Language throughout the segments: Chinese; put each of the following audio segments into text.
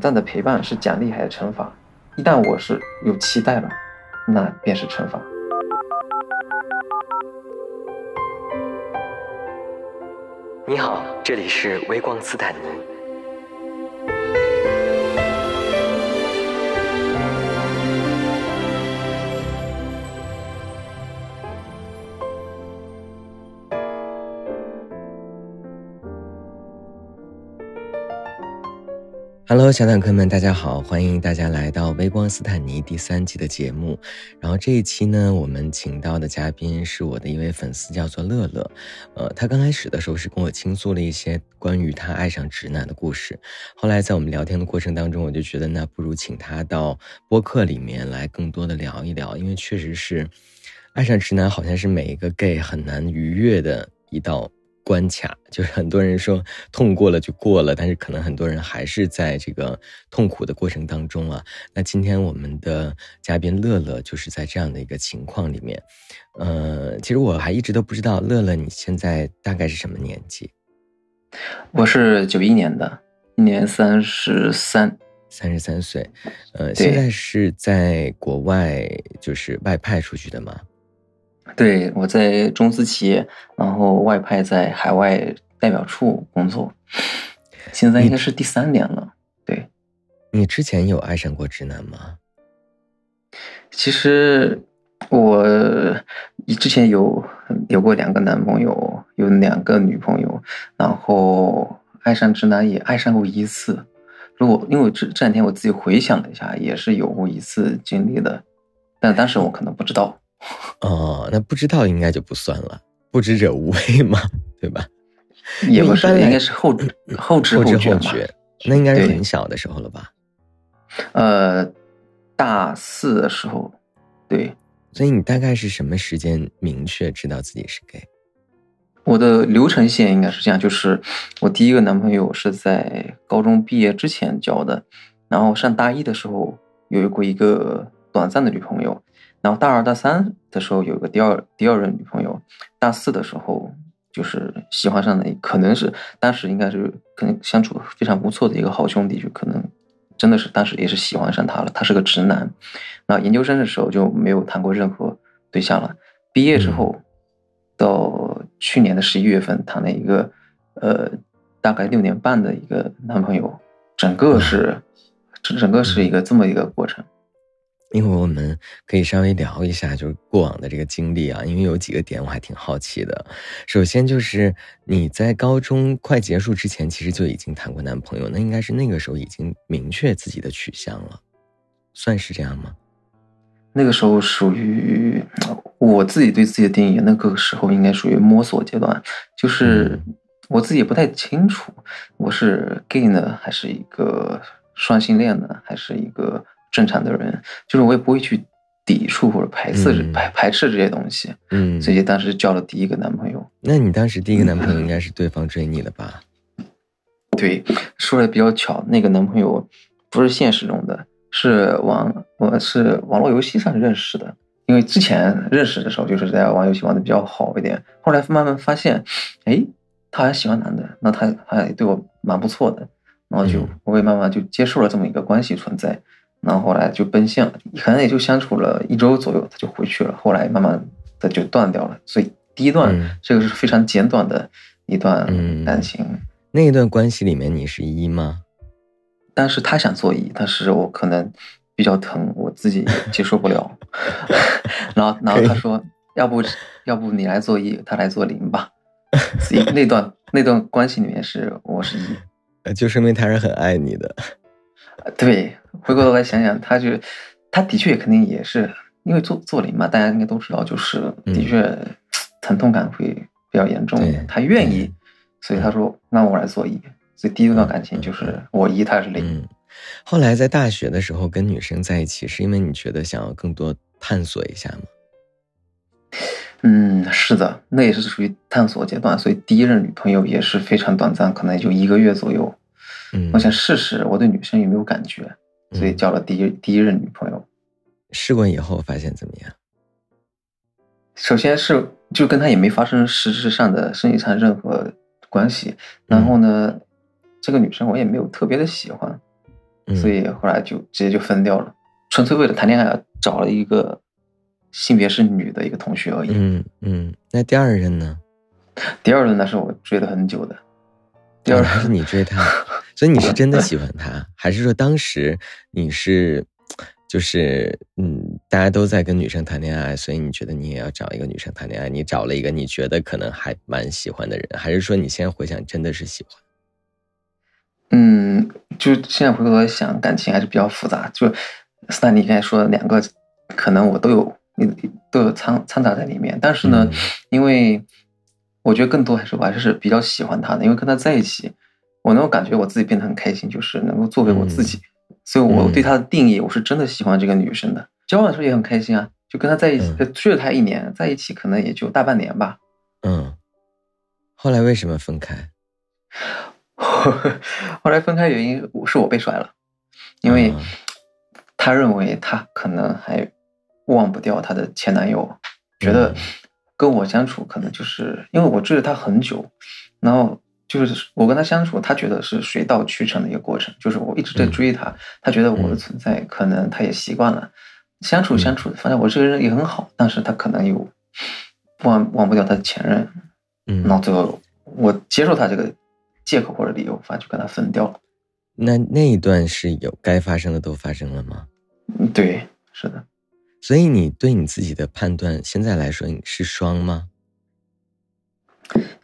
暂的陪伴是奖励还是惩罚？一旦我是有期待了，那便是惩罚。你好，这里是微光斯坦尼。Hello，小坦克们，大家好！欢迎大家来到《微光斯坦尼》第三季的节目。然后这一期呢，我们请到的嘉宾是我的一位粉丝，叫做乐乐。呃，他刚开始的时候是跟我倾诉了一些关于他爱上直男的故事。后来在我们聊天的过程当中，我就觉得那不如请他到播客里面来更多的聊一聊，因为确实是爱上直男，好像是每一个 gay 很难逾越的一道。关卡就是很多人说痛过了就过了，但是可能很多人还是在这个痛苦的过程当中啊。那今天我们的嘉宾乐乐就是在这样的一个情况里面。呃，其实我还一直都不知道乐乐你现在大概是什么年纪。我是九一年的，今年三十三，三十三岁。呃，现在是在国外就是外派出去的吗？对，我在中资企业，然后外派在海外代表处工作，现在应该是第三年了。对，你之前有爱上过直男吗？其实我之前有有过两个男朋友，有两个女朋友，然后爱上直男也爱上过一次。如果因为这这两天我自己回想了一下，也是有过一次经历的，但当时我可能不知道。哦，那不知道应该就不算了，不知者无畏嘛，对吧？也不是，应该是后 后知后觉那应该是很小的时候了吧？呃，大四的时候，对。所以你大概是什么时间明确知道自己是 gay？我的流程线应该是这样，就是我第一个男朋友是在高中毕业之前交的，然后上大一的时候有过一个短暂的女朋友。然后大二大三的时候有个第二第二任女朋友，大四的时候就是喜欢上了，可能是当时应该是可能相处非常不错的一个好兄弟，就可能真的是当时也是喜欢上他了。他是个直男，那研究生的时候就没有谈过任何对象了。毕业之后，到去年的十一月份谈了一个呃大概六年半的一个男朋友，整个是整整个是一个这么一个过程。因为我们可以稍微聊一下，就是过往的这个经历啊，因为有几个点我还挺好奇的。首先就是你在高中快结束之前，其实就已经谈过男朋友，那应该是那个时候已经明确自己的取向了，算是这样吗？那个时候属于我自己对自己的定义，那个时候应该属于摸索阶段，就是我自己也不太清楚，我是 gay 呢，还是一个双性恋呢，还是一个。正常的人，就是我也不会去抵触或者排斥排排斥这些东西。嗯，所以当时交了第一个男朋友。那你当时第一个男朋友应该是对方追你的吧？对，说的比较巧，那个男朋友不是现实中的，是网我是网络游戏上认识的。因为之前认识的时候就是在玩游戏玩的比较好一点，后来慢慢发现，哎，他还喜欢男的，那他还对我蛮不错的，然后就我也慢慢就接受了这么一个关系存在。然后后来就奔现了，可能也就相处了一周左右，他就回去了。后来慢慢的就断掉了。所以第一段这个是非常简短的一段感情。那一段关系里面你是一吗？但是他想做一，但是我可能比较疼，我自己接受不了。然后然后他说，要不要不你来做一，他来做零吧。所以那段那段关系里面是我是一，就说明他是很爱你的。对，回过头来想想，他就，他的确肯定也是因为做做零嘛，大家应该都知道，就是的确疼痛感会比较严重。他愿意，所以他说那我来做一，所以第一段感情就是我一，他是零。后来在大学的时候跟女生在一起，是因为你觉得想要更多探索一下吗？嗯，是的，那也是属于探索阶段，所以第一任女朋友也是非常短暂，可能也就一个月左右。我想试试我对女生有没有感觉，所以交了第一第一任女朋友。试过以后发现怎么样？首先是就跟他也没发生实质上的生理上任何关系，然后呢，这个女生我也没有特别的喜欢，所以后来就直接就分掉了，纯粹为了谈恋爱找了一个性别是女的一个同学而已。嗯嗯，那第二任呢？第二任那是我追了很久的，第二任是你追他，所以你是真的喜欢他，还是说当时你是就是嗯，大家都在跟女生谈恋爱，所以你觉得你也要找一个女生谈恋爱？你找了一个你觉得可能还蛮喜欢的人，还是说你现在回想真的是喜欢？嗯，就现在回头来想，感情还是比较复杂。就斯坦利刚才说的两个，可能我都有都有掺掺杂在里面，但是呢，因为。我觉得更多还是我还是比较喜欢他的，因为跟他在一起，我能够感觉我自己变得很开心，就是能够做回我自己。所以我对她的定义，我是真的喜欢这个女生的。交往的时候也很开心啊，就跟她在一起，追了她一年，在一起可能也就大半年吧。嗯。后来为什么分开？后来分开原因是我被甩了，因为她认为她可能还忘不掉她的前男友，觉得。跟我相处可能就是因为我追了她很久，然后就是我跟他相处，他觉得是水到渠成的一个过程，就是我一直在追他，他觉得我的存在可能他也习惯了，相处相处，反正我这个人也很好，但是他可能又忘忘不掉他的前任，嗯，然后最后我接受他这个借口或者理由，反正就跟他分掉了。那那一段是有该发生的都发生了吗？嗯，对，是的。所以你对你自己的判断，现在来说你是双吗？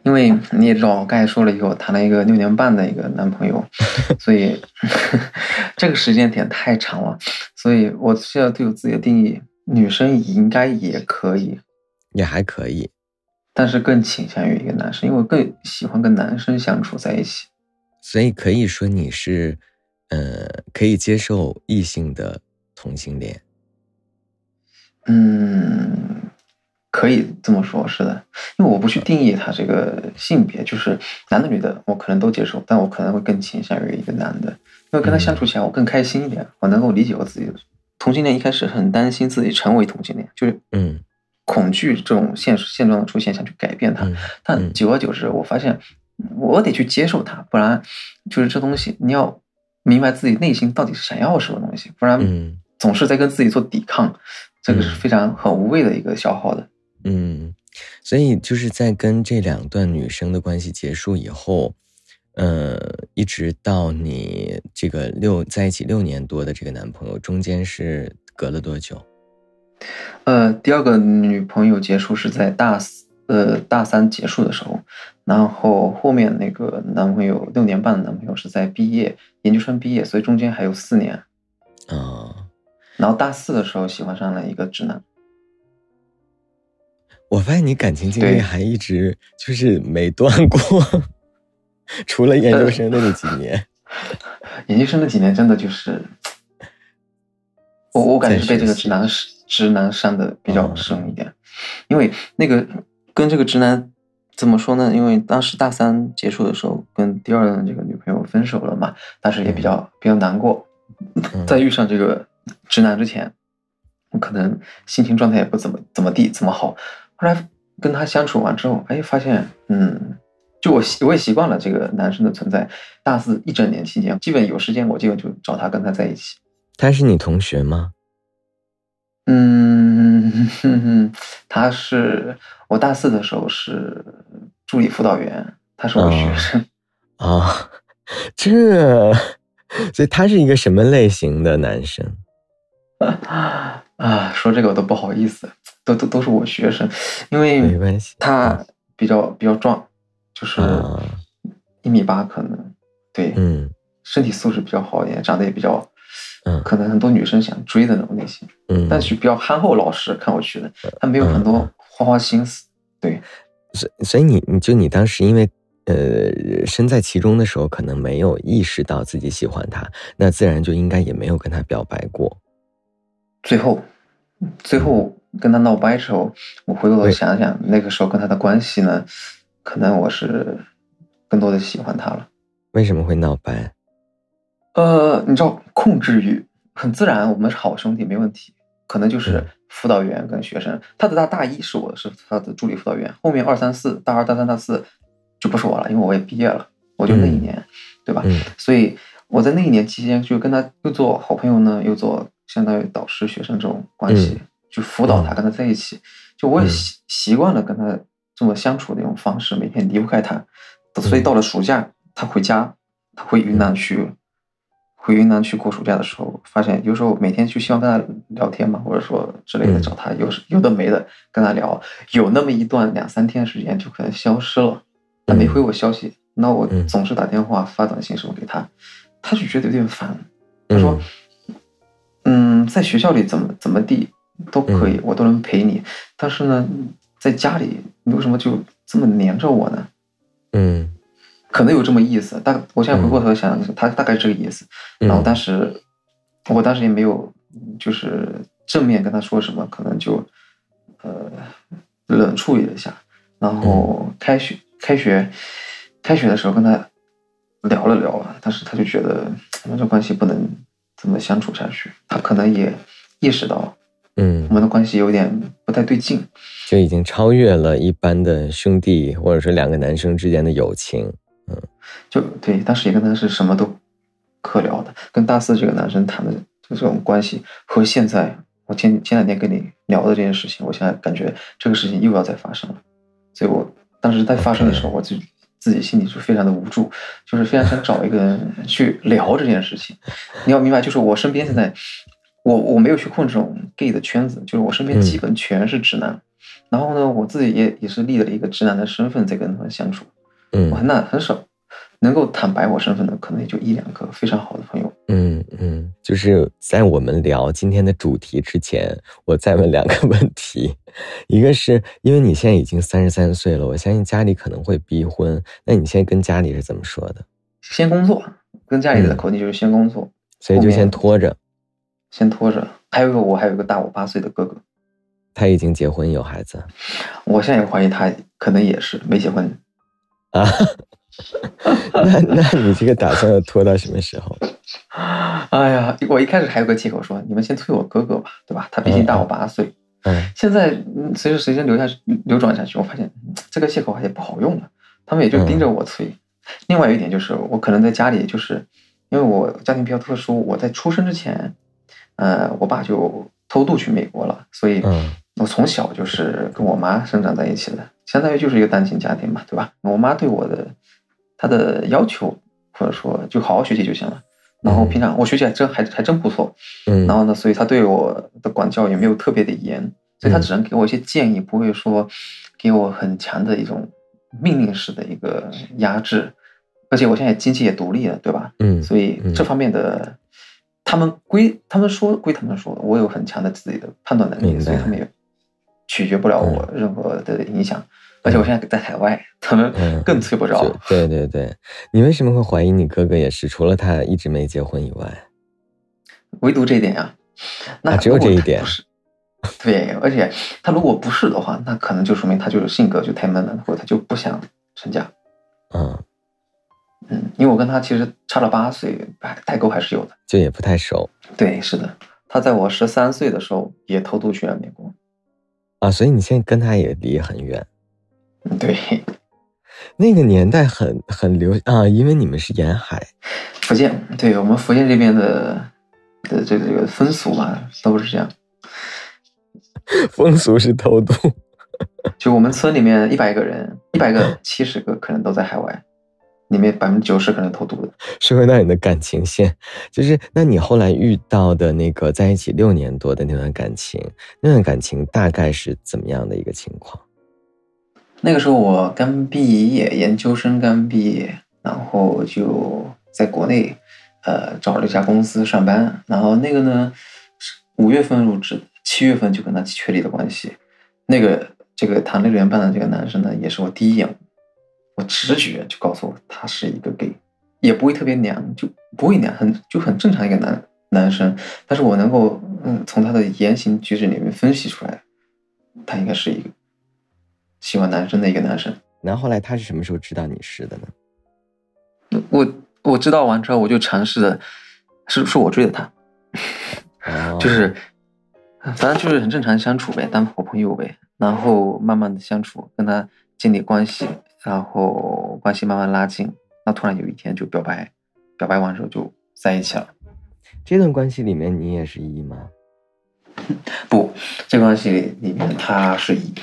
因为你也知道，我刚才说了一个，我谈了一个六年半的一个男朋友，所以 这个时间点太长了，所以我现在对我自己的定义，女生应该也可以，也还可以，但是更倾向于一个男生，因为我更喜欢跟男生相处在一起。所以可以说你是，呃，可以接受异性的同性恋。嗯，可以这么说，是的，因为我不去定义他这个性别，就是男的女的，我可能都接受，但我可能会更倾向于一个男的，因为跟他相处起来我更开心一点，我能够理解我自己。同性恋一开始很担心自己成为同性恋，就是嗯，恐惧这种现实现状的出现，想去改变它。但久而久之，我发现我得去接受它，不然就是这东西你要明白自己内心到底是想要什么东西，不然总是在跟自己做抵抗。这个是非常很无谓的一个消耗的，嗯，所以就是在跟这两段女生的关系结束以后，呃，一直到你这个六在一起六年多的这个男朋友，中间是隔了多久？呃，第二个女朋友结束是在大四，呃，大三结束的时候，然后后面那个男朋友六年半的男朋友是在毕业研究生毕业，所以中间还有四年，啊。然后大四的时候喜欢上了一个直男，我发现你感情经历还一直就是没断过，除了研究生的那几年。研究生那几年真的就是，我我感觉是被这个直男直男伤的比较深一点，因为那个跟这个直男怎么说呢？因为当时大三结束的时候跟第二任这个女朋友分手了嘛，当时也比较比较难过，在遇上这个。直男之前，我可能心情状态也不怎么怎么地，怎么好。后来跟他相处完之后，哎，发现，嗯，就我习我也习惯了这个男生的存在。大四一整年期间，基本有时间我基本就找他跟他在一起。他是你同学吗？嗯，他是我大四的时候是助理辅导员，他是我学生。啊，这，所以他是一个什么类型的男生？啊，说这个我都不好意思，都都都是我学生，因为没关系，他比较比较壮，就是一米八可能，对，嗯，身体素质比较好一点，长得也比较，嗯，可能很多女生想追的那种类型，嗯，但是比较憨厚老实，看过去的，他没有很多花花心思，对，所所以你你就你当时因为呃身在其中的时候，可能没有意识到自己喜欢他，那自然就应该也没有跟他表白过。最后，最后跟他闹掰之后，我回过头想想，那个时候跟他的关系呢，可能我是更多的喜欢他了。为什么会闹掰？呃，你知道，控制欲很自然，我们是好兄弟，没问题。可能就是辅导员跟学生，他的大大一是我是他的助理辅导员，后面二三四大二大三大四就不是我了，因为我也毕业了，我就那一年，对吧？所以我在那一年期间就跟他又做好朋友呢，又做相当于导师学生这种关系，就辅导他跟他在一起，就我也习习惯了跟他这么相处的一种方式，每天离不开他，所以到了暑假他回家，他回云南去。回云南去过暑假的时候，发现有时候每天就希望跟他聊天嘛，或者说之类的找他，有有的没的跟他聊。有那么一段两三天时间就可能消失了，他没回我消息，那我总是打电话发短信什么给他，他就觉得有点烦。他说：“嗯，在学校里怎么怎么地都可以，我都能陪你，但是呢，在家里你为什么就这么黏着我呢？”嗯。可能有这么意思，但我现在回过头想，他大概是这个意思。然后当时，我当时也没有就是正面跟他说什么，可能就呃冷处理了一下。然后开学开学开学的时候跟他聊了聊，但是他就觉得我们这关系不能这么相处下去。他可能也意识到，嗯，我们的关系有点不太对劲，就已经超越了一般的兄弟或者说两个男生之间的友情。嗯，就对，当时也跟他是什么都可聊的。跟大四这个男生谈的这种关系，和现在我前前两天跟你聊的这件事情，我现在感觉这个事情又要再发生了。所以我当时在发生的时候，我就自己心里就非常的无助，就是非常想找一个人去聊这件事情。你要明白，就是我身边现在，我我没有去混这种 gay 的圈子，就是我身边基本全是直男。然后呢，我自己也也是立了一个直男的身份在跟他们相处。嗯，那很少能够坦白我身份的，可能也就一两个非常好的朋友。嗯嗯，就是在我们聊今天的主题之前，我再问两个问题。一个是因为你现在已经三十三岁了，我相信家里可能会逼婚，那你现在跟家里是怎么说的？先工作，跟家里的口径就是先工作，所以就先拖着，先拖着。还有一个，我还有一个大我八岁的哥哥，他已经结婚有孩子。我现在也怀疑他可能也是没结婚。啊，那那你这个打算要拖到什么时候？哎呀，我一开始还有个借口说，你们先催我哥哥吧，对吧？他毕竟大我八岁。嗯，现在随着时间流下去、流转下去，我发现这个借口也不好用了。他们也就盯着我催。另外一点就是，我可能在家里，就是因为我家庭比较特殊，我在出生之前，呃，我爸就偷渡去美国了，所以我从小就是跟我妈生长在一起的。相当于就是一个单亲家庭嘛，对吧？我妈对我的，她的要求或者说就好好学习就行了。然后平常我学习还真还还真不错，嗯。然后呢，所以她对我的管教也没有特别的严，所以她只能给我一些建议，不会说给我很强的一种命令式的一个压制。而且我现在经济也独立了，对吧？嗯。所以这方面的，他们归他们说归他们说，我有很强的自己的判断能力，所以他们也。取决不了我任何的影响，而且我现在在海外，他们更催不着。对对对，你为什么会怀疑你哥哥也是？除了他一直没结婚以外，唯独这一点呀？那只有这一点。对，而且他如果不是的话，那可能就说明他就是性格就太闷了，或者他就不想成家。嗯嗯，因为我跟他其实差了八岁，代沟还是有的，就也不太熟。对，是的，他在我十三岁的时候也偷渡去了美国。啊，所以你现在跟他也离很远，对，那个年代很很流啊，因为你们是沿海，福建，对我们福建这边的的这个这个风俗嘛，都是这样，风俗是偷渡，就我们村里面一百个人，一百个七十个可能都在海外。里面百分之九十可能投毒的。说回到你的感情线，就是那你后来遇到的那个在一起六年多的那段感情，那段感情大概是怎么样的一个情况？那个时候我刚毕业，研究生刚毕业，然后就在国内，呃，找了一家公司上班。然后那个呢，五月份入职，七月份就跟他确立了关系。那个这个谈六年半的这个男生呢，也是我第一眼。我直觉就告诉我他是一个 gay，也不会特别娘，就不会娘，很就很正常一个男男生。但是我能够嗯从他的言行举止里面分析出来，他应该是一个喜欢男生的一个男生。那后来他是什么时候知道你是的呢？我我知道完之后，我就尝试的，是是我追的他，就是反正就是很正常相处呗，当好朋友呗，然后慢慢的相处，跟他建立关系。然后关系慢慢拉近，那突然有一天就表白，表白完之后就在一起了。这段关系里面你也是一吗？不，这关系里面他是一，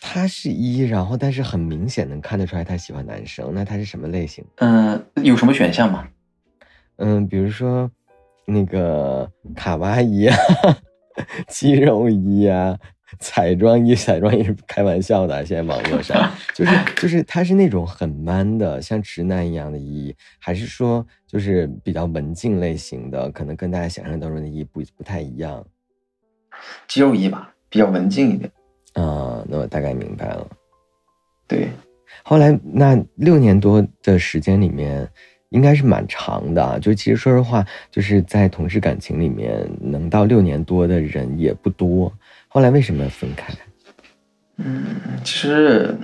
他是一，然后但是很明显能看得出来他喜欢男生，那他是什么类型？嗯，有什么选项吗？嗯，比如说那个卡哇伊啊，肌肉衣啊。彩妆衣，彩妆衣是开玩笑的。现在网络上就是就是，他是那种很 man 的，像直男一样的衣，还是说就是比较文静类型的？可能跟大家想象当中的衣不不太一样。肌肉衣吧，比较文静一点。啊，那我大概明白了。对，后来那六年多的时间里面，应该是蛮长的。就其实说实话，就是在同事感情里面，能到六年多的人也不多。后来为什么要分开？嗯，其实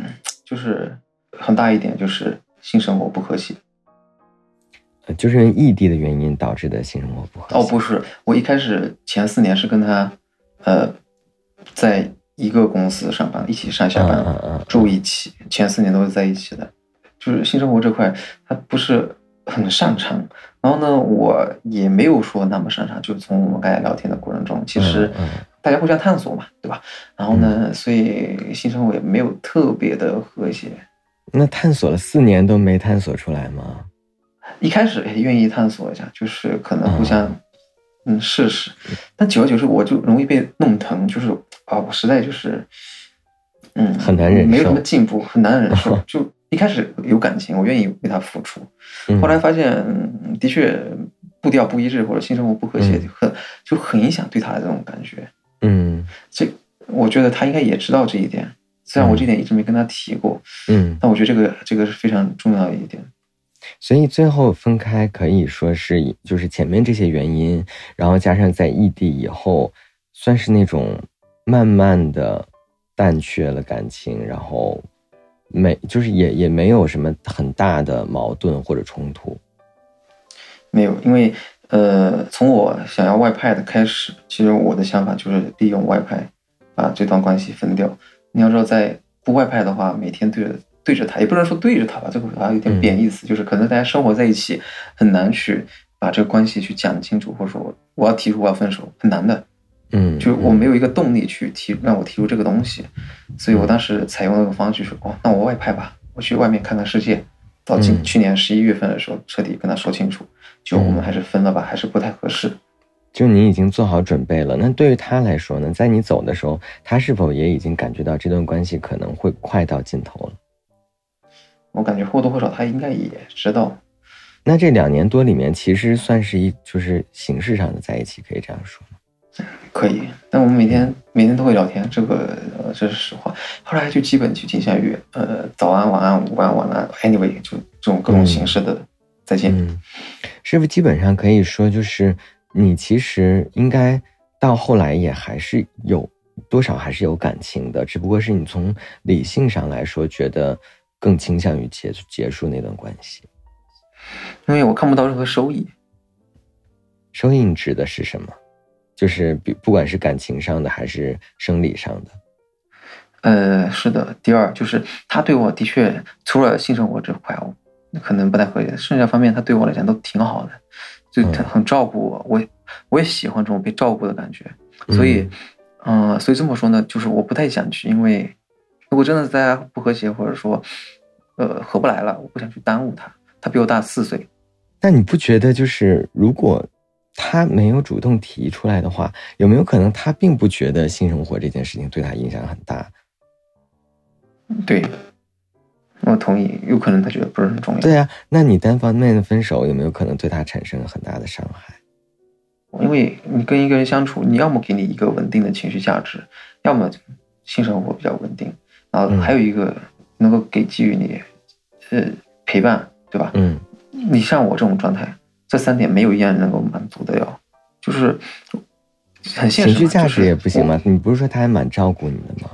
就是很大一点，就是性生活不和谐。就是因为异地的原因导致的性生活不和谐。哦，不是，我一开始前四年是跟他，呃，在一个公司上班，一起上下班，住一起，前四年都是在一起的。就是性生活这块，他不是很擅长。然后呢，我也没有说那么擅长。就是从我们刚才聊天的过程中，其实。大家互相探索嘛，对吧？然后呢，所以性生活也没有特别的和谐。那探索了四年都没探索出来吗？一开始也愿意探索一下，就是可能互相嗯试试。但久而久之，我就容易被弄疼，就是啊，我实在就是嗯很难忍受，没有什么进步，很难忍受。就一开始有感情，我愿意为他付出，后来发现的确步调不一致，或者性生活不和谐，很就很影响对他的这种感觉。嗯，这我觉得他应该也知道这一点，虽然我这点一直没跟他提过，嗯，但我觉得这个这个是非常重要的一点。所以最后分开可以说是就是前面这些原因，然后加上在异地以后，算是那种慢慢的淡却了感情，然后没就是也也没有什么很大的矛盾或者冲突，没有，因为。呃，从我想要外派的开始，其实我的想法就是利用外派把这段关系分掉。你要知道，在不外派的话，每天对着对着他，也不能说对着他吧，这个好像有点贬义词，就是可能大家生活在一起，很难去把这个关系去讲清楚，或者说我要提出我要分手，很难的。嗯，就我没有一个动力去提让我提出这个东西，所以我当时采用那个方式，说哦，那我外派吧，我去外面看看世界。到今去年十一月份的时候，彻底跟他说清楚。就我们还是分了吧，还是不太合适。就你已经做好准备了，那对于他来说呢？在你走的时候，他是否也已经感觉到这段关系可能会快到尽头了？我感觉或多或少他应该也知道。那这两年多里面，其实算是一就是形式上的在一起，可以这样说吗？可以，但我们每天每天都会聊天，这个这是实话。后来就基本就倾向于呃早安、晚安、午安、晚安，anyway 就这种各种形式的。再见。嗯，是不是基本上可以说，就是你其实应该到后来也还是有多少还是有感情的，只不过是你从理性上来说，觉得更倾向于结结束那段关系。因为我看不到任何收益。收益指的是什么？就是比不管是感情上的还是生理上的。呃，是的。第二就是他对我的确除了性生活这块哦。可能不太合理，剩下方面他对我来讲都挺好的，就他很照顾我，我我也喜欢这种被照顾的感觉，所以，嗯，所以这么说呢，就是我不太想去，因为如果真的大家不和谐，或者说，呃，合不来了，我不想去耽误他，他比我大四岁。但你不觉得，就是如果他没有主动提出来的话，有没有可能他并不觉得性生活这件事情对他影响很大？对。我同意，有可能他觉得不是很重要。对呀，那你单方面的分手有没有可能对他产生很大的伤害？因为你跟一个人相处，你要么给你一个稳定的情绪价值，要么性生活比较稳定，然后还有一个能够给给予你呃陪伴，对吧？嗯，你像我这种状态，这三点没有一样能够满足的哟，就是很现实。情绪价值也不行吗？你不是说他还蛮照顾你的吗？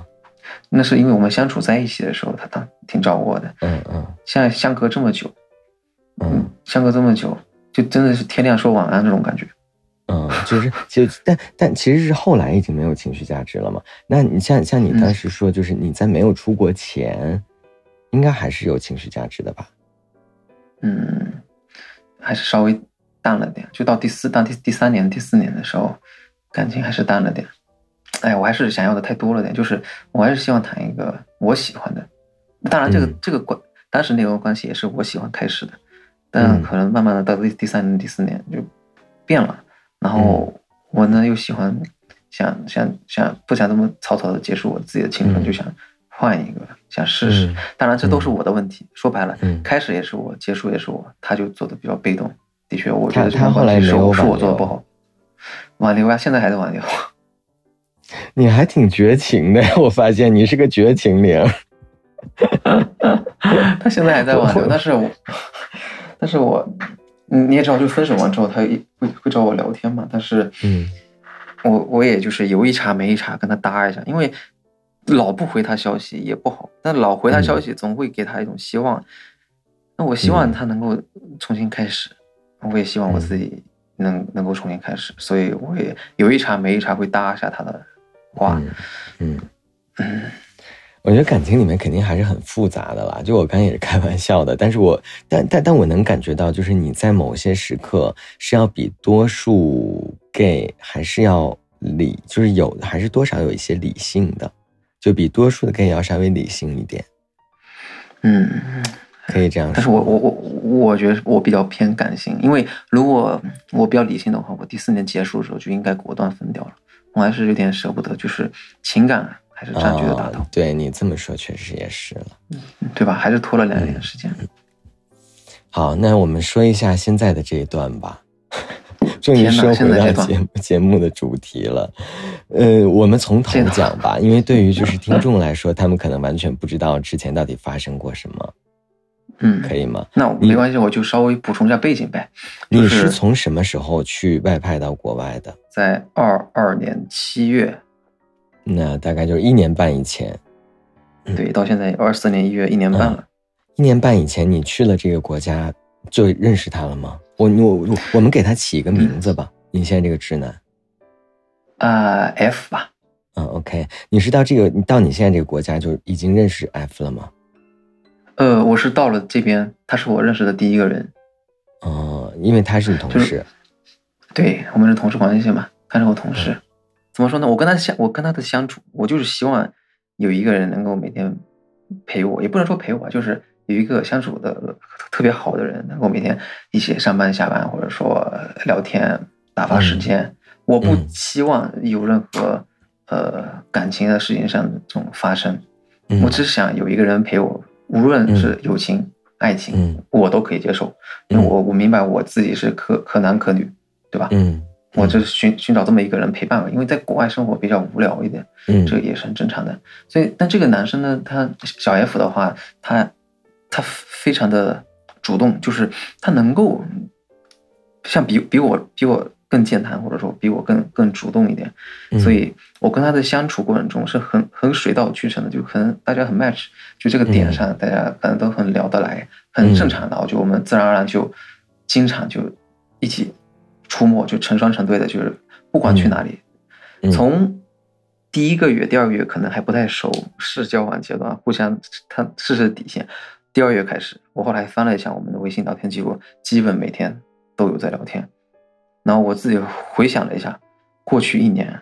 那是因为我们相处在一起的时候，他当挺照顾我的。嗯嗯。现在相隔这么久，嗯，相隔这么久，就真的是天亮说晚安这种感觉。嗯，就是就但但其实是后来已经没有情绪价值了嘛？那你像像你当时说，就是你在没有出国前，应该还是有情绪价值的吧？嗯还是稍微淡了点。就到第四、到第第三年、第四年的时候，感情还是淡了点。哎，我还是想要的太多了点，就是我还是希望谈一个我喜欢的。当然，这个这个关当时那个关系也是我喜欢开始的，但可能慢慢的到第第三年、第四年就变了。然后我呢又喜欢想想想不想这么草草的结束我自己的青春，就想换一个，想试试。当然，这都是我的问题。说白了，开始也是我，结束也是我。他就做的比较被动。的确，我觉得他后来是我做的不好。挽留啊，现在还在挽留。你还挺绝情的，我发现你是个绝情灵。他现在还在挽留，但是我，但是我，你也知道，就分手完之后，他会会找我聊天嘛。但是，嗯，我我也就是有一茬没一茬跟他搭一下，因为老不回他消息也不好，但老回他消息总会给他一种希望。那我希望他能够重新开始，我也希望我自己能能够重新开始，所以我也有一茬没一茬会搭一下他的。话，嗯嗯，我觉得感情里面肯定还是很复杂的啦。就我刚也是开玩笑的，但是我但但但我能感觉到，就是你在某些时刻是要比多数 gay 还是要理，就是有还是多少有一些理性的，就比多数的 gay 要稍微理性一点。嗯，可以这样说。但是我我我我觉得我比较偏感性，因为如果我比较理性的话，我第四年结束的时候就应该果断分掉了。我还是有点舍不得，就是情感还是占据了大头。对你这么说，确实也是了，对吧？还是拖了两年时间。好，那我们说一下现在的这一段吧。终于说回到 节目 节目的主题了。呃，我们从头讲吧，因为对于就是听众来说，他们可能完全不知道之前到底发生过什么。嗯，可以吗？那没关系，我就稍微补充一下背景呗。你是从什么时候去外派到国外的？在二二年七月，那大概就是一年半以前。对，到现在二四年一月，一年半了。一年半以前，你去了这个国家就认识他了吗？我我我们给他起一个名字吧。你现在这个直男，啊，F 吧。嗯，OK。你是到这个，你到你现在这个国家就已经认识 F 了吗？呃，我是到了这边，他是我认识的第一个人。哦，因为他是你同事。对，我们是同事关系嘛，他是我同事。怎么说呢？我跟他相，我跟他的相处，我就是希望有一个人能够每天陪我，也不能说陪我，就是有一个相处的特别好的人，能够每天一起上班下班，或者说聊天打发时间。我不期望有任何呃感情的事情上的这种发生，我只想有一个人陪我。无论是友情、爱情，我都可以接受。因为我我明白我自己是可可男可女，对吧？嗯，我就是寻寻找这么一个人陪伴吧。因为在国外生活比较无聊一点，嗯，这个也是很正常的。所以，但这个男生呢，他小 F 的话，他他非常的主动，就是他能够像比比我比我。更健谈，或者说比我更更主动一点，所以我跟他的相处过程中是很很水到渠成的，就可能大家很 match，就这个点上大家可能都很聊得来，很正常的，就我们自然而然就经常就一起出没，就成双成对的，就是不管去哪里，从第一个月、第二个月可能还不太熟，是交往阶段，互相他试试底线。第二月开始，我后来翻了一下我们的微信聊天记录，基本每天都有在聊天。然后我自己回想了一下，过去一年，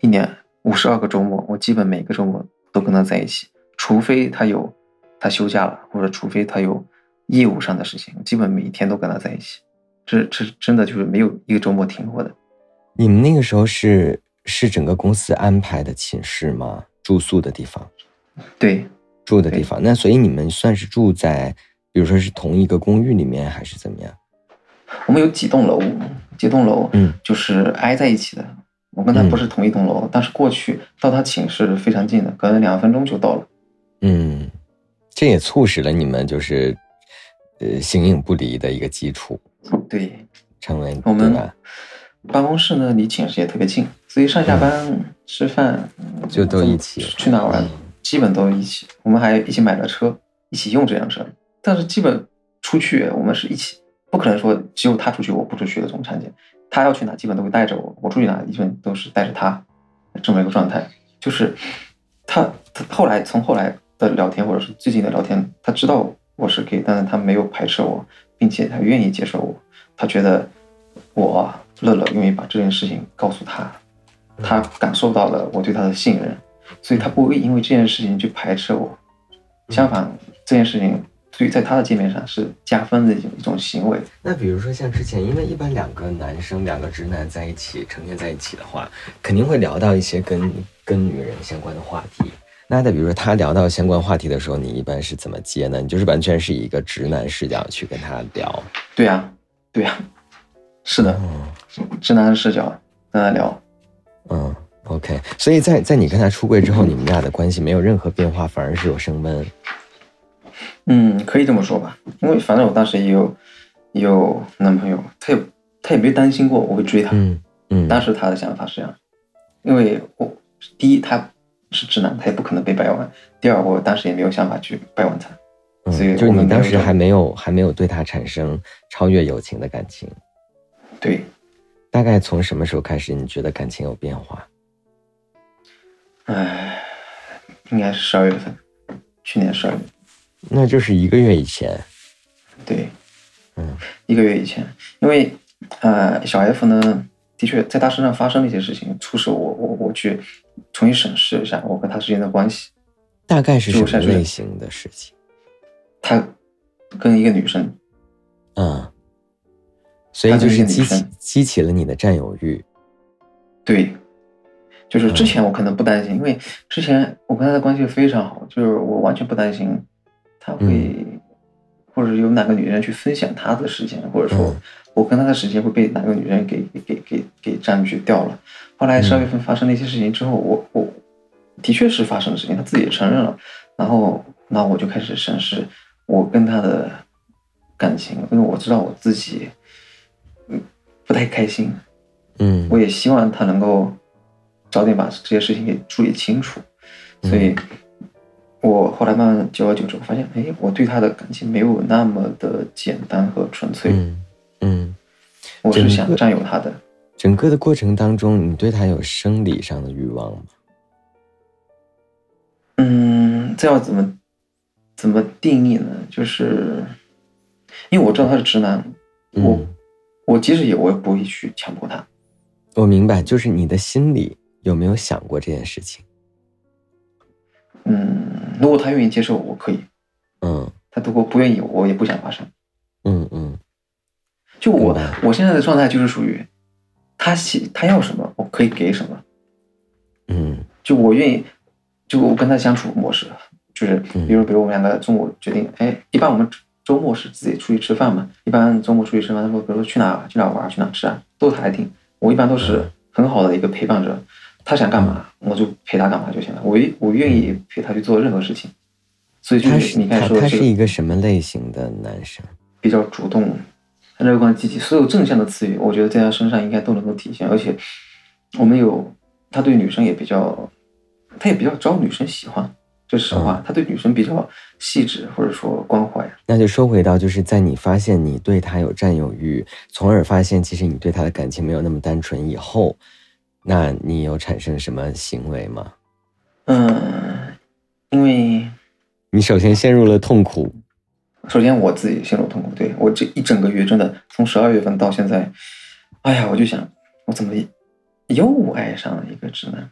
一年五十二个周末，我基本每个周末都跟他在一起，除非他有他休假了，或者除非他有业务上的事情，基本每一天都跟他在一起。这这真的就是没有一个周末停过的。你们那个时候是是整个公司安排的寝室吗？住宿的地方？对，住的地方。那所以你们算是住在，比如说是同一个公寓里面，还是怎么样？我们有几栋楼，几栋楼，嗯，就是挨在一起的。我跟他不是同一栋楼，但是过去到他寝室非常近的，可能两分钟就到了。嗯，这也促使了你们就是，呃，形影不离的一个基础。对，成为我们办公室呢离寝室也特别近，所以上下班吃饭就都一起。去哪玩，基本都一起。我们还一起买了车，一起用这辆车。但是基本出去我们是一起。不可能说只有他出去我不出去的这种场景，他要去哪基本都会带着我，我出去哪基本都是带着他，这么一个状态。就是他他后来从后来的聊天或者是最近的聊天，他知道我是 gay，但是他没有排斥我，并且他愿意接受我。他觉得我乐乐愿意把这件事情告诉他，他感受到了我对他的信任，所以他不会因为这件事情去排斥我，相反，这件事情对于在他的界面上是加分的一种一种行为。那比如说像之前，因为一般两个男生、两个直男在一起，成天在一起的话，肯定会聊到一些跟跟女人相关的话题。那在比如说他聊到相关话题的时候，你一般是怎么接呢？你就是完全是以一个直男视角去跟他聊。对呀，对呀，是的，嗯直男视角跟他聊。嗯，OK。所以在在你跟他出柜之后，你们俩的关系没有任何变化，反而是有升温。嗯，可以这么说吧，因为反正我当时也有有男朋友，他也他也没担心过我会追他。嗯嗯。当时他的想法是这样，因为我第一他是直男，他也不可能被掰弯；第二，我当时也没有想法去掰弯他。所以，就你当时还没有还没有对他产生超越友情的感情。对。大概从什么时候开始，你觉得感情有变化？唉，应该是十二月份，去年十二月。那就是一个月以前，对，嗯，一个月以前，因为，呃，小 F 呢，的确在他身上发生了一些事情，促使我我我去重新审视一下我和他之间的关系。大概是什么类型的事情？他跟一个女生，嗯，所以就是激起激起了你的占有欲。对，就是之前我可能不担心，因为之前我跟他的关系非常好，就是我完全不担心。他会，或者有哪个女人去分享他的时间，或者说我跟他的时间会被哪个女人给给给给占据掉了。后来十二月份发生那些事情之后，我我的确是发生了事情，他自己也承认了。然后，那我就开始审视我跟他的感情，因为我知道我自己嗯不太开心，嗯，我也希望他能够早点把这些事情给处理清楚，所以。我后来慢慢久而久之，我发现，哎，我对他的感情没有那么的简单和纯粹。嗯嗯，我是想占有他的。整个的过程当中，你对他有生理上的欲望吗？嗯，这要怎么怎么定义呢？就是因为我知道他是直男，我我即使有，我也不会去强迫他。我明白，就是你的心里有没有想过这件事情？嗯。如果他愿意接受，我可以。嗯，他如果不愿意，我也不想发生。嗯嗯，就我我现在的状态就是属于，他喜他要什么，我可以给什么。嗯，就我愿意，就我跟他相处模式，就是比如比如我们两个中午决定，哎，一般我们周末是自己出去吃饭嘛，一般周末出去吃饭，他说比如说去哪去哪玩去哪吃啊，都他来定，我一般都是很好的一个陪伴者。他想干嘛，我就陪他干嘛就行了。我我愿意陪他去做任何事情，所以就是你看说他是一个什么类型的男生？比较主动、乐观、积极，所有正向的词语，我觉得在他身上应该都能够体现。而且我们有他对女生也比较，他也比较招女生喜欢，这是实话。他对女生比较细致，或者说关怀。那就说回到，就是在你发现你对他有占有欲，从而发现其实你对他的感情没有那么单纯以后。那你有产生什么行为吗？嗯，因为，你首先陷入了痛苦。首先我自己陷入痛苦，对我这一整个月真的从十二月份到现在，哎呀，我就想我怎么又爱上了一个直男？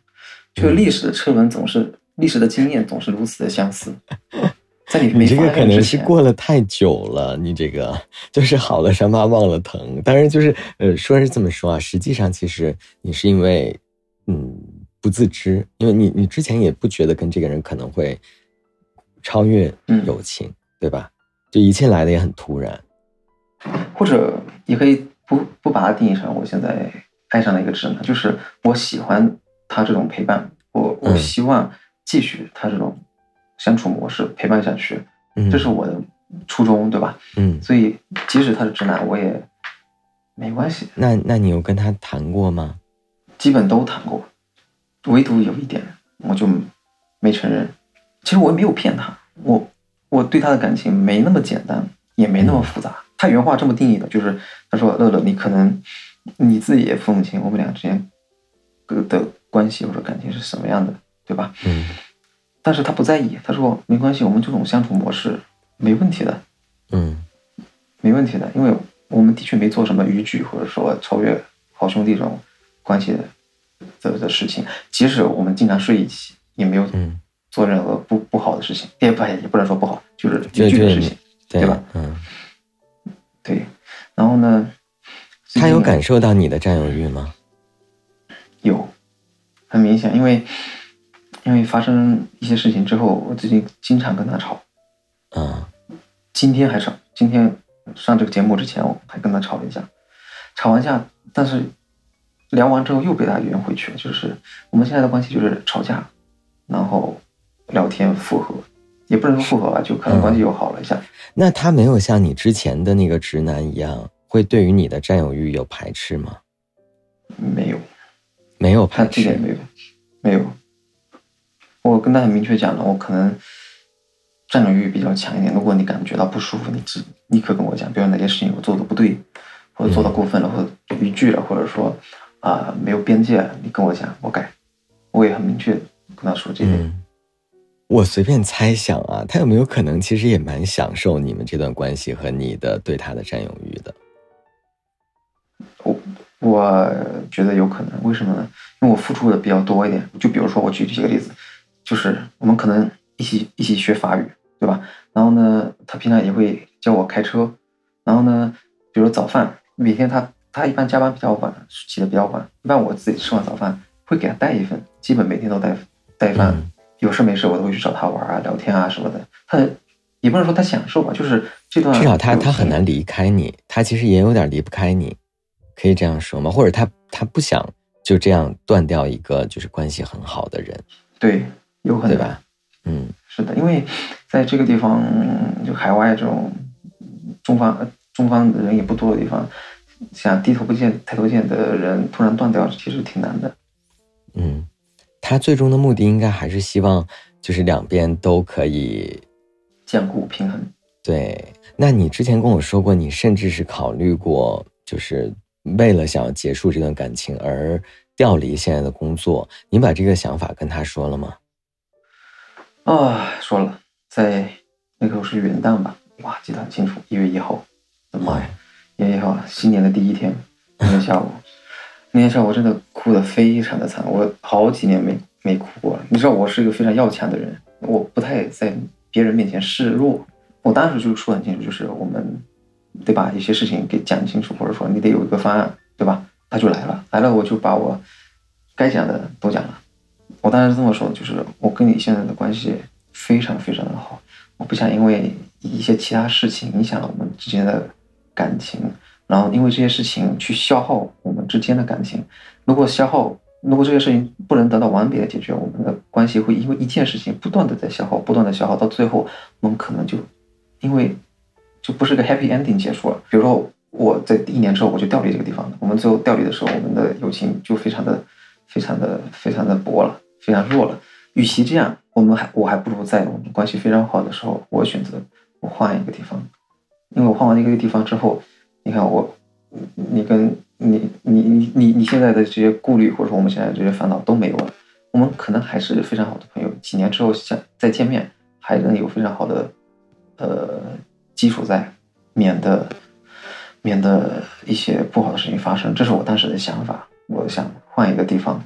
就历史的车轮总是历史的经验总是如此的相似。在你你这个可能是过了太久了，你这个就是好了伤疤忘了疼。当然就是呃，说是这么说啊，实际上其实你是因为嗯不自知，因为你你之前也不觉得跟这个人可能会超越友情，对吧？就一切来的也很突然，或者你可以不不把它定义成我现在爱上了一个直男，就是我喜欢他这种陪伴，我我希望继续他这种。相处模式陪伴下去，这是我的初衷，对吧？嗯，所以即使他是直男，我也没关系。那那你有跟他谈过吗？基本都谈过，唯独有一点我就没承认。其实我也没有骗他，我我对他的感情没那么简单，也没那么复杂。他原话这么定义的，就是他说：“乐乐，你可能你自己也分不清我们俩之间的关系或者感情是什么样的，对吧？”嗯。但是他不在意，他说没关系，我们这种相处模式没问题的，嗯，没问题的，因为我们的确没做什么逾矩，或者说超越好兄弟这种关系的的的事情。即使我们经常睡一起，也没有做任何不不好的事情，也不也不能说不好，就是逾矩的事情，对吧？嗯，对。然后呢？他有感受到你的占有欲吗？有，很明显，因为因为发生一些事情之后，我最近经常跟他吵。嗯，今天还吵，今天上这个节目之前，我还跟他吵了一架。吵完架，但是聊完之后又被他圆回去了。就是我们现在的关系就是吵架，然后聊天复合，也不能说复合吧，就可能关系又好了一下。那他没有像你之前的那个直男一样？会对于你的占有欲有排斥吗？没有，没有排斥，没有，没有。我跟他很明确讲了，我可能占有欲比较强一点。如果你感觉到不舒服，你只立刻跟我讲，比如哪些事情我做的不对，或者做的过分了，或者逾矩了，或者说啊没有边界，你跟我讲，我改。我也很明确跟他说这点。我随便猜想啊，他有没有可能其实也蛮享受你们这段关系和你的对他的占有欲的？我我觉得有可能，为什么呢？因为我付出的比较多一点。就比如说，我举几个例子，就是我们可能一起一起学法语，对吧？然后呢，他平常也会教我开车。然后呢，比如早饭，每天他他一般加班比较晚，起的比较晚，一般我自己吃完早饭会给他带一份，基本每天都带带饭。有事没事我都会去找他玩啊、聊天啊什么的。他也不能说他享受吧，就是这段至少他他很难离开你，他其实也有点离不开你。可以这样说吗？或者他他不想就这样断掉一个就是关系很好的人？对，有可能对吧？嗯，是的，因为在这个地方，就海外这种中方中方的人也不多的地方，想低头不见抬头见的人突然断掉，其实挺难的。嗯，他最终的目的应该还是希望就是两边都可以兼顾平衡。对，那你之前跟我说过，你甚至是考虑过就是。为了想要结束这段感情而调离现在的工作，你把这个想法跟他说了吗？啊，说了，在那时候是元旦吧，哇，记得很清楚，一月一号，我的妈呀，一月一号，新年的第一天，那天下午，那天下午真的哭得非常的惨，我好几年没没哭过了。你知道我是一个非常要强的人，我不太在别人面前示弱，我当时就说很清楚，就是我们。得把一些事情给讲清楚，或者说你得有一个方案，对吧？他就来了，来了我就把我该讲的都讲了。我当时这么说，就是我跟你现在的关系非常非常的好，我不想因为一些其他事情影响了我们之间的感情，然后因为这些事情去消耗我们之间的感情。如果消耗，如果这些事情不能得到完美的解决，我们的关系会因为一件事情不断的在消耗，不断的消耗，到最后我们可能就因为。就不是个 happy ending 结束了。比如说，我在一年之后我就调离这个地方了。我们最后调离的时候，我们的友情就非常的、非常的、非常的薄了，非常弱了。与其这样，我们还我还不如在我们关系非常好的时候，我选择我换一个地方。因为我换完一个地方之后，你看我，你跟你你你你你现在的这些顾虑，或者说我们现在这些烦恼都没有了。我们可能还是非常好的朋友。几年之后想再见面，还能有非常好的，呃。基础在，免得免得一些不好的事情发生，这是我当时的想法。我想换一个地方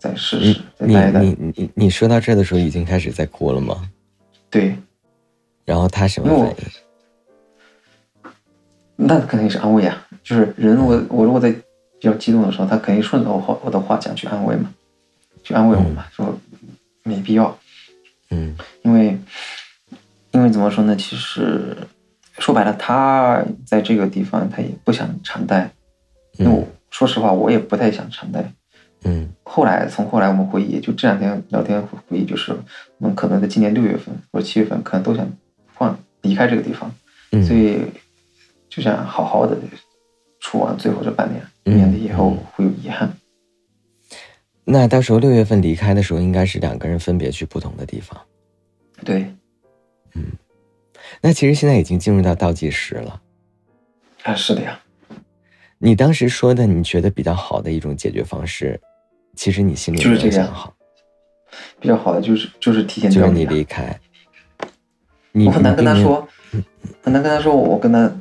再试试。你你你你说到这的时候已经开始在哭了吗？对。然后他什么反应？那肯定是安慰啊！就是人，我我如果在比较激动的时候，他肯定顺着我话我的话讲去安慰嘛，去安慰我嘛，说没必要。嗯。因为因为怎么说呢？其实。说白了，他在这个地方，他也不想常待。因为说实话，我也不太想常待。嗯。后来从后来我们回忆，就这两天聊天回忆，就是我们可能在今年六月份或者七月份，可能都想换离开这个地方。嗯。所以就想好好的处完最后这半年，免得以后会有遗憾。那到时候六月份离开的时候，应该是两个人分别去不同的地方。对。嗯。那其实现在已经进入到倒计时了，啊，是的呀。你当时说的你觉得比较好的一种解决方式，其实你心里就是这样好。比较好的就是就是提前就是你离开。我很难跟他说，很难跟他说，我跟他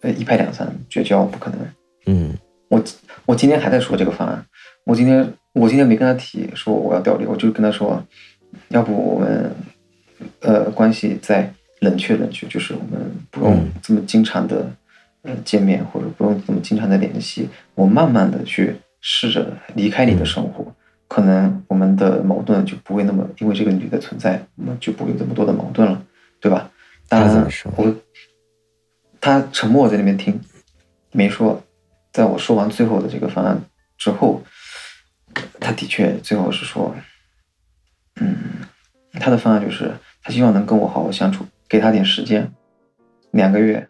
呃一拍两散绝交，不可能。嗯我我今天还在说这个方案，我今天我今天没跟他提说我要调离，我就跟他说，要不我们呃关系再冷却冷却，就是我们不用嗯这么经常的呃见面，或者不用这么经常的联系，我慢慢的去试着离开你的生活，可能我们的矛盾就不会那么因为这个女的存在，我们就不会有这么多的矛盾了，对吧？当然我他沉默在那边听，没说。在我说完最后的这个方案之后，他的确最后是说，嗯，他的方案就是他希望能跟我好好相处，给他点时间，两个月。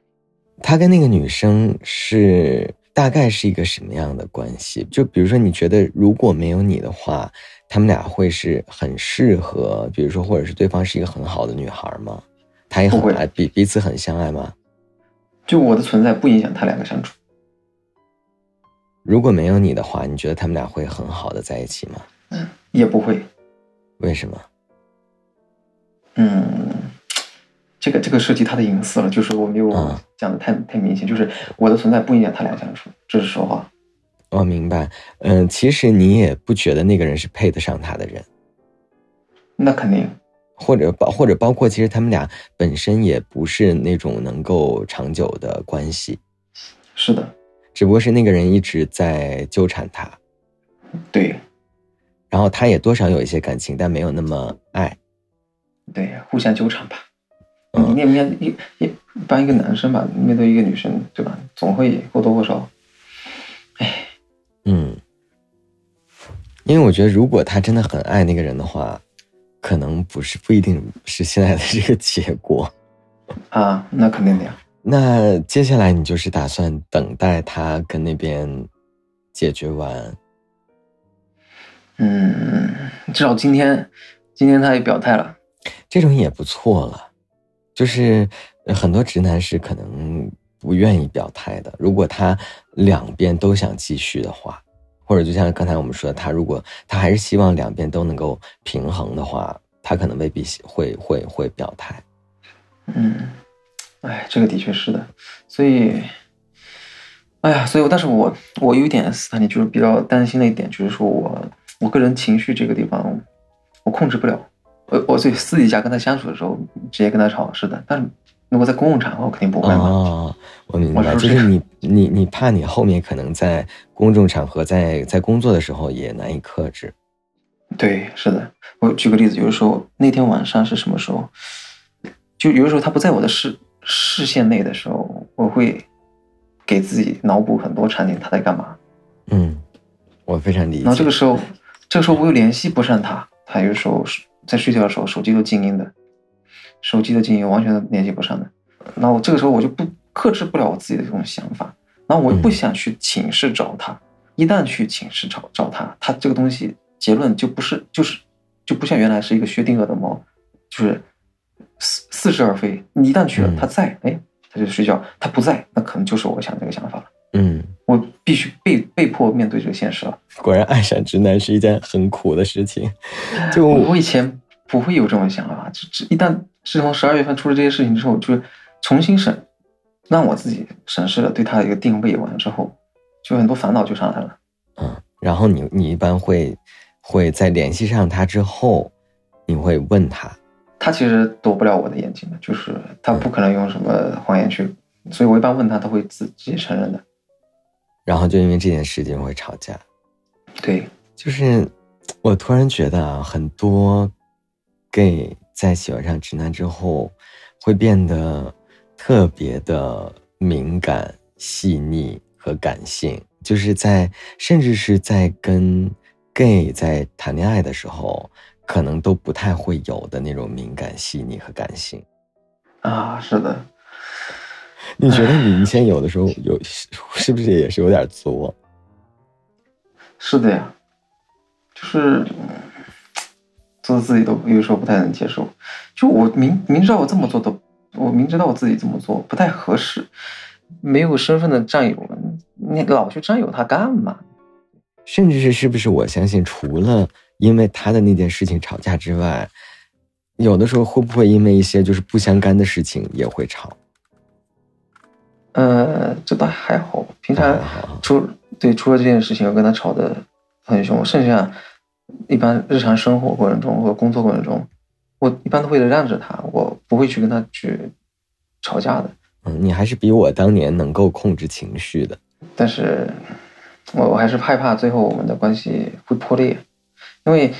他跟那个女生是大概是一个什么样的关系？就比如说，你觉得如果没有你的话，他们俩会是很适合，比如说，或者是对方是一个很好的女孩吗？他也会爱彼彼此很相爱吗？就我的存在不影响他两个相处。如果没有你的话，你觉得他们俩会很好的在一起吗？嗯也不会，为什么？嗯，这个这个涉及他的隐私了，就是我没有嗯讲的太太明显，就是我的存在不影响他俩相处，这是实话。我明白，嗯，其实你也不觉得那个人是配得上他的人，那肯定，或者包或者包括，其实他们俩本身也不是那种能够长久的关系，是的，只不过是那个人一直在纠缠他，对然后他也多少有一些感情，但没有那么爱。对，互相纠缠吧。嗯你面面一一一般一个男生吧，面对一个女生，对吧？总会或多或少，哎，嗯，因为我觉得，如果他真的很爱那个人的话，可能不是不一定是现在的这个结果。啊，那肯定的呀。那接下来你就是打算等待他跟那边解决完？嗯，至少今天，今天他也表态了。这种也不错了，就是很多直男是可能不愿意表态的。如果他两边都想继续的话，或者就像刚才我们说的，他如果他还是希望两边都能够平衡的话，他可能未必会会会表态。嗯，哎，这个的确是的，所以，哎呀，所以我，但是我我有一点斯坦尼就是比较担心的一点，就是说我我个人情绪这个地方我控制不了。我我所以私底下跟他相处的时候，直接跟他吵是的，但是如果在公共场合，我肯定不会嘛。哦，我明白，就是是你你你怕你后面可能在公众场合在在工作的时候也难以克制。对，是的。我举个例子，有的时候那天晚上是什么时候？就有的时候他不在我的视视线内的时候，我会给自己脑补很多场景，他在干嘛。嗯，我非常理解。然后这个时候，这个时候我又联系不上他，他有时候是在睡觉的时候手机都静音的，手机的静音完全都联系不上的。那我这个时候我就不克制不了我自己的这种想法，然后我又不想去寝室找他，一旦去寝室找找他，他这个东西结论就不是就是就不像原来是一个薛定谔的猫，就是似似是而非。你一旦去了嗯，他在，哎，他就睡觉；他不在，那可能就是我想这个想法了。嗯，我必须被被迫面对这个现实了。果然爱上直男是一件很苦的事情。就我我以前不会有这种想法，就这一旦自从十二月份出了这些事情之后，就是重新审，让我自己审视了对他的一个定位完了之后，就很多烦恼就上来了。嗯，然后你你一般会会在联系上他之后，你会问他，他其实躲不了我的眼睛的，就是他不可能用什么谎言去，所以我一般问他，他会自直接承认的。然后就因为这件事情会吵架。对，就是我突然觉得啊，很多 gay 在喜欢上直男之后，会变得特别的敏感、细腻和感性，就是在甚至是在跟 gay 在谈恋爱的时候，可能都不太会有的那种敏感、细腻和感性。啊，是的，你觉得你以前有的时候有是不是也是有点作？是的呀，就是嗯做自己都有时候不太能接受。就我明明知道我这么做都，我明知道我自己这么做不太合适，没有身份的占有，你老去占有他干嘛？甚至是是不是我相信，除了因为他的那件事情吵架之外，有的时候会不会因为一些就是不相干的事情也会吵？呃，这倒还好，平常除对除了这件事情，我跟他吵得很凶，剩下一般日常生活过程中和工作过程中，我一般都会让着他，我不会去跟他去吵架的。嗯，你还是比我当年能够控制情绪的。但是我我还是害怕最后我们的关系会破裂，因为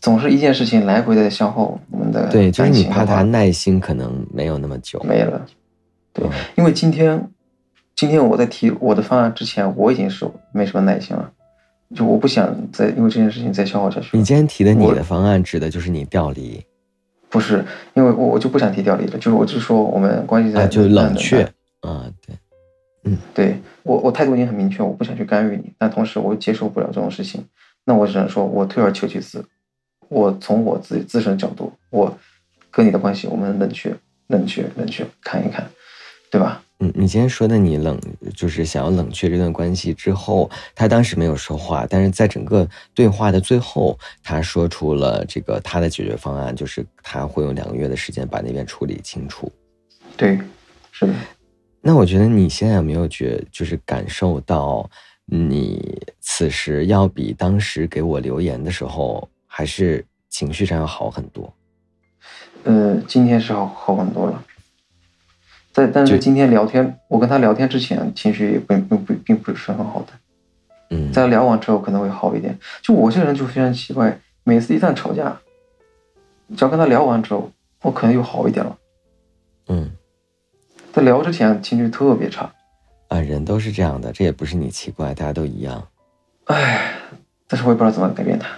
总是一件事情来回的消耗我们的对，就是你怕他耐心可能没有那么久。没了。对嗯，因为今天今天我在提我的方案之前，我已经是没什么耐心了，就我不想再因为这件事情再消耗下去了。你今天提的你的方案，指的就是你调离。不是因为我我就不想提调离了，就是我就说我们关系在啊，就冷却。在啊，对，嗯。对我，我态度已经很明确，我不想去干预你，但同时我又接受不了这种事情，那我只能说，我退而求其次，我从我自己自身的角度，我跟你的关系，我们冷却、冷却、冷却，看一看，对吧？嗯，你今天说的你冷，就是想要冷却这段关系之后，他当时没有说话，但是在整个对话的最后，他说出了这个他的解决方案，就是他会用两个月的时间把那边处理清楚。对，是的，那我觉得你现在有没有觉，就是感受到你此时要比当时给我留言的时候，还是情绪上要好很多？呃，今天是好好很多了。在但是今天聊天，我跟他聊天之前情绪也并并不并不是很好的，嗯，在聊完之后可能会好一点。就我这个人就非常奇怪，每次一旦吵架，只要跟他聊完之后，我可能又好一点了。嗯在聊之前情绪特别差，啊，人都是这样的，这也不是你奇怪，大家都一样。唉，但是我也不知道怎么改变他。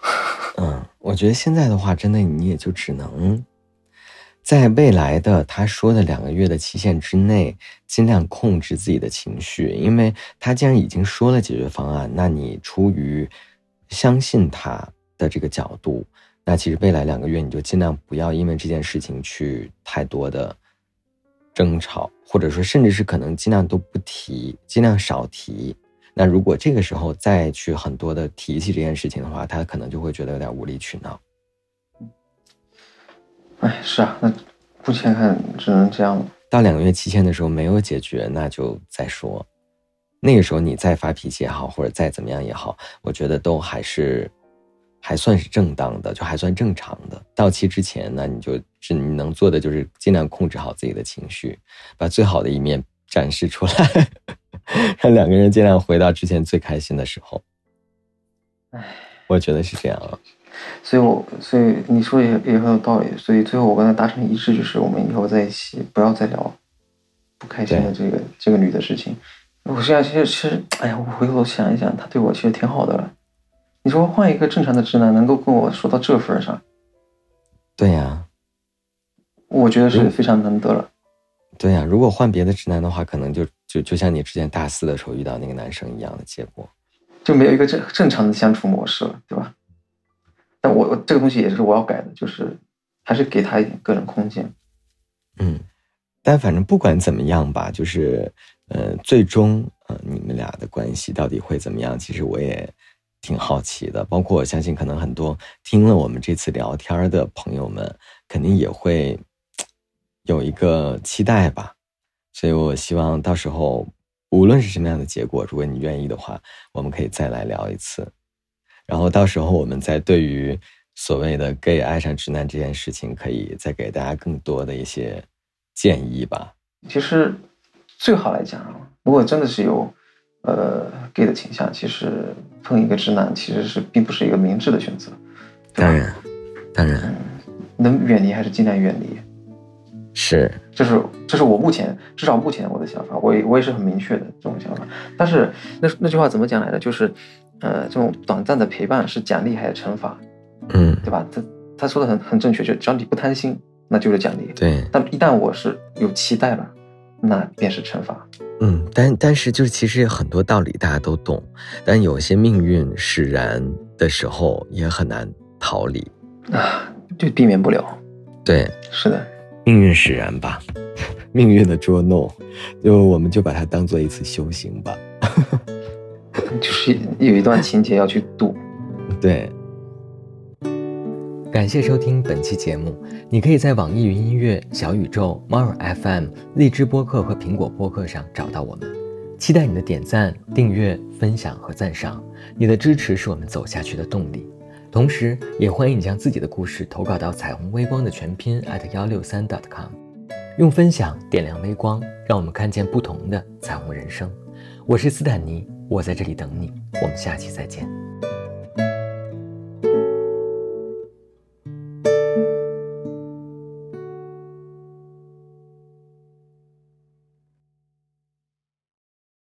嗯，我觉得现在的话，真的你也就只能在未来的他说的两个月的期限之内，尽量控制自己的情绪，因为他既然已经说了解决方案，那你出于相信他的这个角度，那其实未来两个月你就尽量不要因为这件事情去太多的争吵，或者说甚至是可能尽量都不提，尽量少提。那如果这个时候再去很多的提起这件事情的话，他可能就会觉得有点无理取闹。唉，是啊，那目前看只能这样了。到两个月期限的时候没有解决，那就再说。那个时候你再发脾气也好，或者再怎么样也好，我觉得都还是还算是正当的，就还算正常的。到期之前，那你就只你能做的就是尽量控制好自己的情绪，把最好的一面展示出来，让两个人尽量回到之前最开心的时候。唉，我觉得是这样啊。所以我，所以你说也也很有道理。所以最后我跟他达成一致，就是我们以后在一起不要再聊不开心的这个这个女的事情。我现在其实其实，哎呀，我回头想一想，他对我其实挺好的了。你说换一个正常的直男能够跟我说到这份儿上，对呀、我觉得是非常难得了。对呀、如果换别的直男的话，可能就就就像你之前大四的时候遇到那个男生一样的结果。就没有一个正正常的相处模式了，对吧？但我我这个东西也是我要改的，就是还是给他一点个人空间。嗯，但反正不管怎么样吧，就是呃，最终呃，你们俩的关系到底会怎么样？其实我也挺好奇的。包括我相信，可能很多听了我们这次聊天的朋友们，肯定也会有一个期待吧。所以我希望到时候无论是什么样的结果，如果你愿意的话，我们可以再来聊一次。然后到时候我们再对于所谓的 gay 爱上直男这件事情，可以再给大家更多的一些建议吧。其实最好来讲啊，如果真的是有呃 gay 的倾向，其实碰一个直男其实是并不是一个明智的选择。当然，当然能远离还是尽量远离。是，这是这是我目前至少目前我的想法，我也我也是很明确的这种想法。但是那那句话怎么讲来着？就是呃，这种短暂的陪伴是奖励还是惩罚，嗯，对吧？他他说的很很正确，就只要你不贪心，那就是奖励。对，但一旦我是有期待了，那便是惩罚。嗯，但但是就是其实很多道理大家都懂，但有些命运使然的时候也很难逃离。啊，就避免不了。对，是的，命运使然吧，命运的捉弄，就我们就把它当做一次修行吧。就是有一段情节要去度。对。感谢收听本期节目。你可以在网易云音乐、小宇宙、猫耳 FM、荔枝播客和苹果播客上找到我们。期待你的点赞、订阅、分享和赞赏，你的支持是我们走下去的动力。同时，也欢迎你将自己的故事投稿到彩虹微光的全拼 at 幺六三 .com，用分享点亮微光，让我们看见不同的彩虹人生。我是斯坦尼，我在这里等你，我们下期再见。